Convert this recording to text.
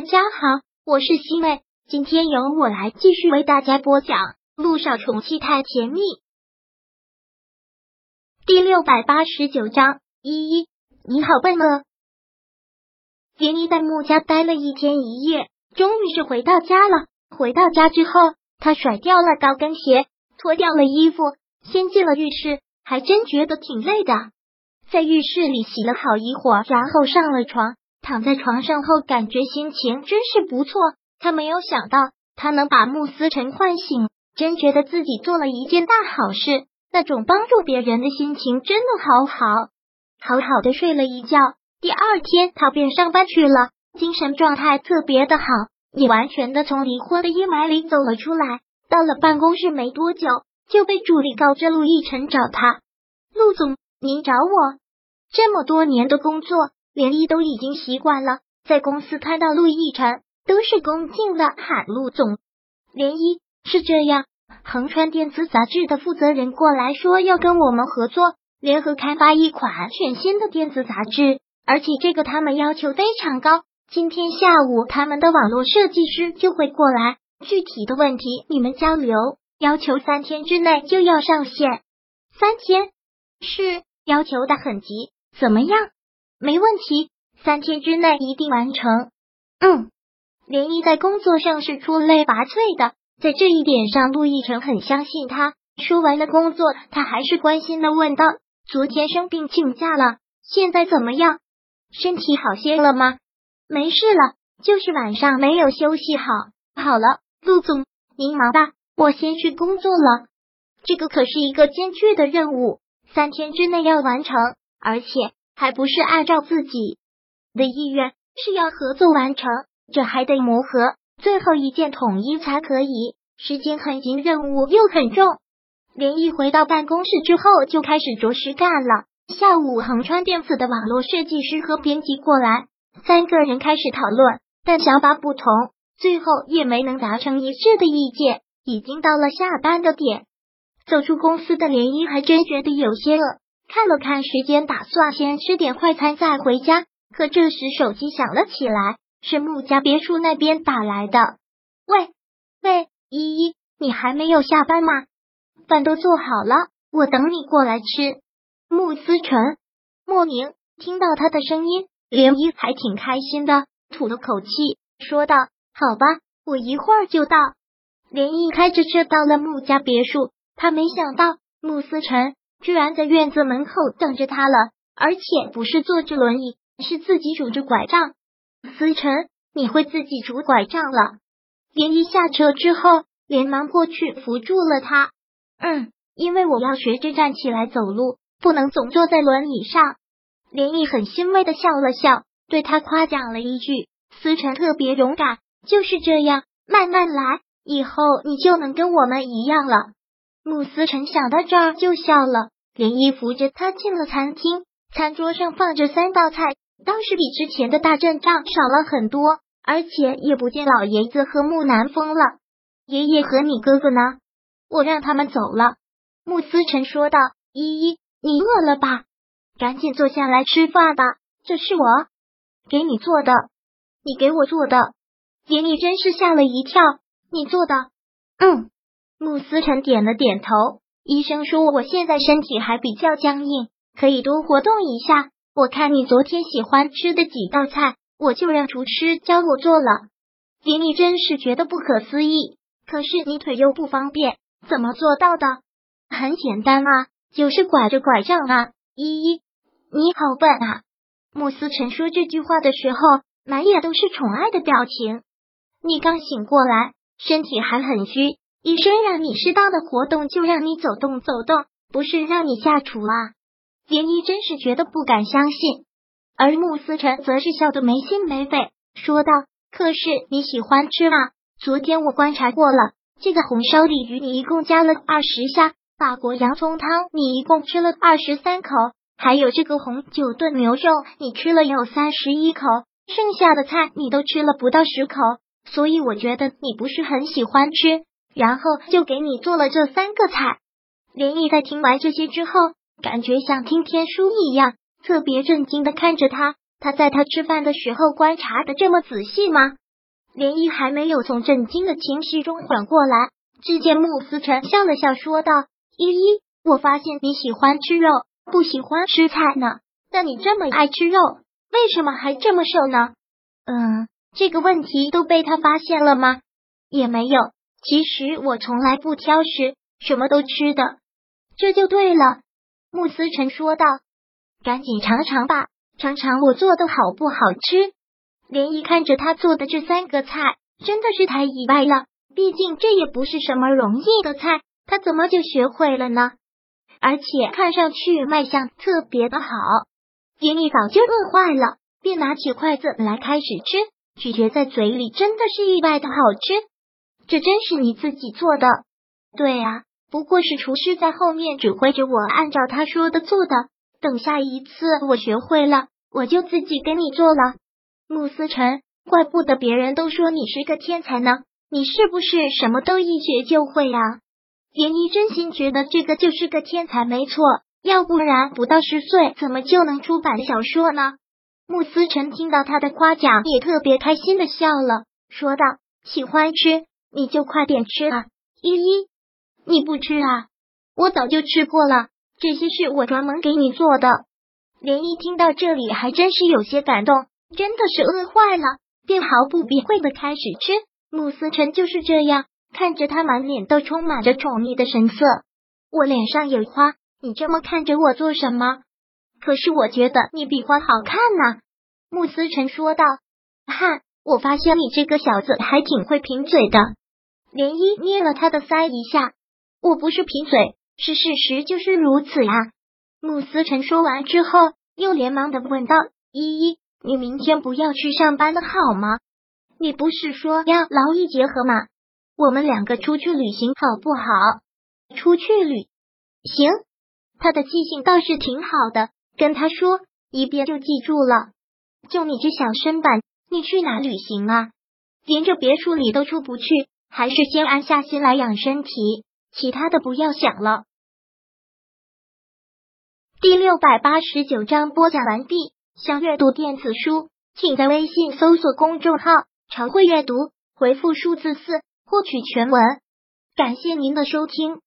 大家好，我是西妹，今天由我来继续为大家播讲《路上宠妻太甜蜜》第六百八十九章。依依，你好笨哦？连依在穆家待了一天一夜，终于是回到家了。回到家之后，他甩掉了高跟鞋，脱掉了衣服，先进了浴室，还真觉得挺累的。在浴室里洗了好一会儿，然后上了床。躺在床上后，感觉心情真是不错。他没有想到，他能把穆思成唤醒，真觉得自己做了一件大好事。那种帮助别人的心情真的好好。好好的睡了一觉，第二天他便上班去了，精神状态特别的好，也完全的从离婚的阴霾里走了出来。到了办公室没多久，就被助理告知陆亦辰找他。陆总，您找我？这么多年的工作。连依都已经习惯了，在公司看到陆亦辰都是恭敬的喊陆总。连依是这样，横川电子杂志的负责人过来说要跟我们合作，联合开发一款全新的电子杂志，而且这个他们要求非常高。今天下午他们的网络设计师就会过来，具体的问题你们交流，要求三天之内就要上线。三天是要求的很急，怎么样？没问题，三天之内一定完成。嗯，连毅在工作上是出类拔萃的，在这一点上，陆亦辰很相信他。说完了工作，他还是关心的问道：“昨天生病请假了，现在怎么样？身体好些了吗？”没事了，就是晚上没有休息好。好了，陆总，您忙吧，我先去工作了。这个可是一个艰巨的任务，三天之内要完成，而且。还不是按照自己的意愿，是要合作完成，这还得磨合，最后一件统一才可以。时间很紧，任务又很重。连毅回到办公室之后，就开始着实干了。下午，横川电子的网络设计师和编辑过来，三个人开始讨论，但想法不同，最后也没能达成一致的意见。已经到了下班的点，走出公司的连毅还真觉得有些饿。看了看时间，打算先吃点快餐再回家。可这时手机响了起来，是穆家别墅那边打来的。喂喂，依依，你还没有下班吗？饭都做好了，我等你过来吃。穆思成，莫名听到他的声音，连依还挺开心的，吐了口气，说道：“好吧，我一会儿就到。”连依开着车到了穆家别墅，他没想到穆思成。居然在院子门口等着他了，而且不是坐着轮椅，是自己拄着拐杖。思辰，你会自己拄拐杖了？连一下车之后，连忙过去扶住了他。嗯，因为我要学着站起来走路，不能总坐在轮椅上。连毅很欣慰的笑了笑，对他夸奖了一句：“思辰特别勇敢，就是这样，慢慢来，以后你就能跟我们一样了。”慕思成想到这儿就笑了，连衣扶着他进了餐厅。餐桌上放着三道菜，倒是比之前的大阵仗少了很多，而且也不见老爷子和木南风了。爷爷和你哥哥呢？我让他们走了。慕思成说道：“依依，你饿了吧？赶紧坐下来吃饭吧。这是我给你做的，你给我做的。”爷爷真是吓了一跳。你做的？嗯。穆思辰点了点头。医生说我现在身体还比较僵硬，可以多活动一下。我看你昨天喜欢吃的几道菜，我就让厨师教我做了。林你真是觉得不可思议。可是你腿又不方便，怎么做到的？很简单啊，就是拐着拐杖啊。依依，你好笨啊！穆思辰说这句话的时候，满眼都是宠爱的表情。你刚醒过来，身体还很虚。医生让你适当的活动，就让你走动走动，不是让你下厨啊！连依真是觉得不敢相信，而穆思辰则是笑得没心没肺，说道：“可是你喜欢吃啊？昨天我观察过了，这个红烧鲤鱼你一共加了二十下，法国洋葱汤你一共吃了二十三口，还有这个红酒炖牛肉你吃了有三十一口，剩下的菜你都吃了不到十口，所以我觉得你不是很喜欢吃。”然后就给你做了这三个菜。连毅在听完这些之后，感觉像听天书一样，特别震惊的看着他。他在他吃饭的时候观察的这么仔细吗？连依还没有从震惊的情绪中缓过来，只见穆思辰笑了笑，说道：“依依，我发现你喜欢吃肉，不喜欢吃菜呢。那你这么爱吃肉，为什么还这么瘦呢？”嗯，这个问题都被他发现了吗？也没有。其实我从来不挑食，什么都吃的。这就对了。穆思辰说道：“赶紧尝尝吧，尝尝我做的好不好吃。”连姨看着他做的这三个菜，真的是太意外了。毕竟这也不是什么容易的菜，他怎么就学会了呢？而且看上去卖相特别的好。连依早就饿坏了，便拿起筷子来开始吃，咀嚼在嘴里，真的是意外的好吃。这真是你自己做的？对啊。不过是厨师在后面指挥着我，按照他说的做的。等下一次我学会了，我就自己给你做了。穆思辰，怪不得别人都说你是个天才呢，你是不是什么都一学就会啊？连依真心觉得这个就是个天才，没错，要不然不到十岁怎么就能出版小说呢？穆思辰听到他的夸奖，也特别开心的笑了，说道：“喜欢吃，你就快点吃啊，依依。”你不吃啊？我早就吃过了，这些是我专门给你做的。连依听到这里，还真是有些感动，真的是饿坏了，便毫不避讳的开始吃。穆思辰就是这样，看着他满脸都充满着宠溺的神色。我脸上有花，你这么看着我做什么？可是我觉得你比花好看呐。穆思辰说道。哈，我发现你这个小子还挺会贫嘴的。连依捏了他的腮一下。我不是贫嘴，是事实就是如此呀。穆思辰说完之后，又连忙的问道：“依依，你明天不要去上班了好吗？你不是说要劳逸结合吗？我们两个出去旅行好不好？出去旅行？他的记性倒是挺好的，跟他说一遍就记住了。就你这小身板，你去哪旅行啊？连这别墅里都出不去，还是先安下心来养身体。”其他的不要想了。第六百八十九章播讲完毕。想阅读电子书，请在微信搜索公众号“常会阅读”，回复数字四获取全文。感谢您的收听。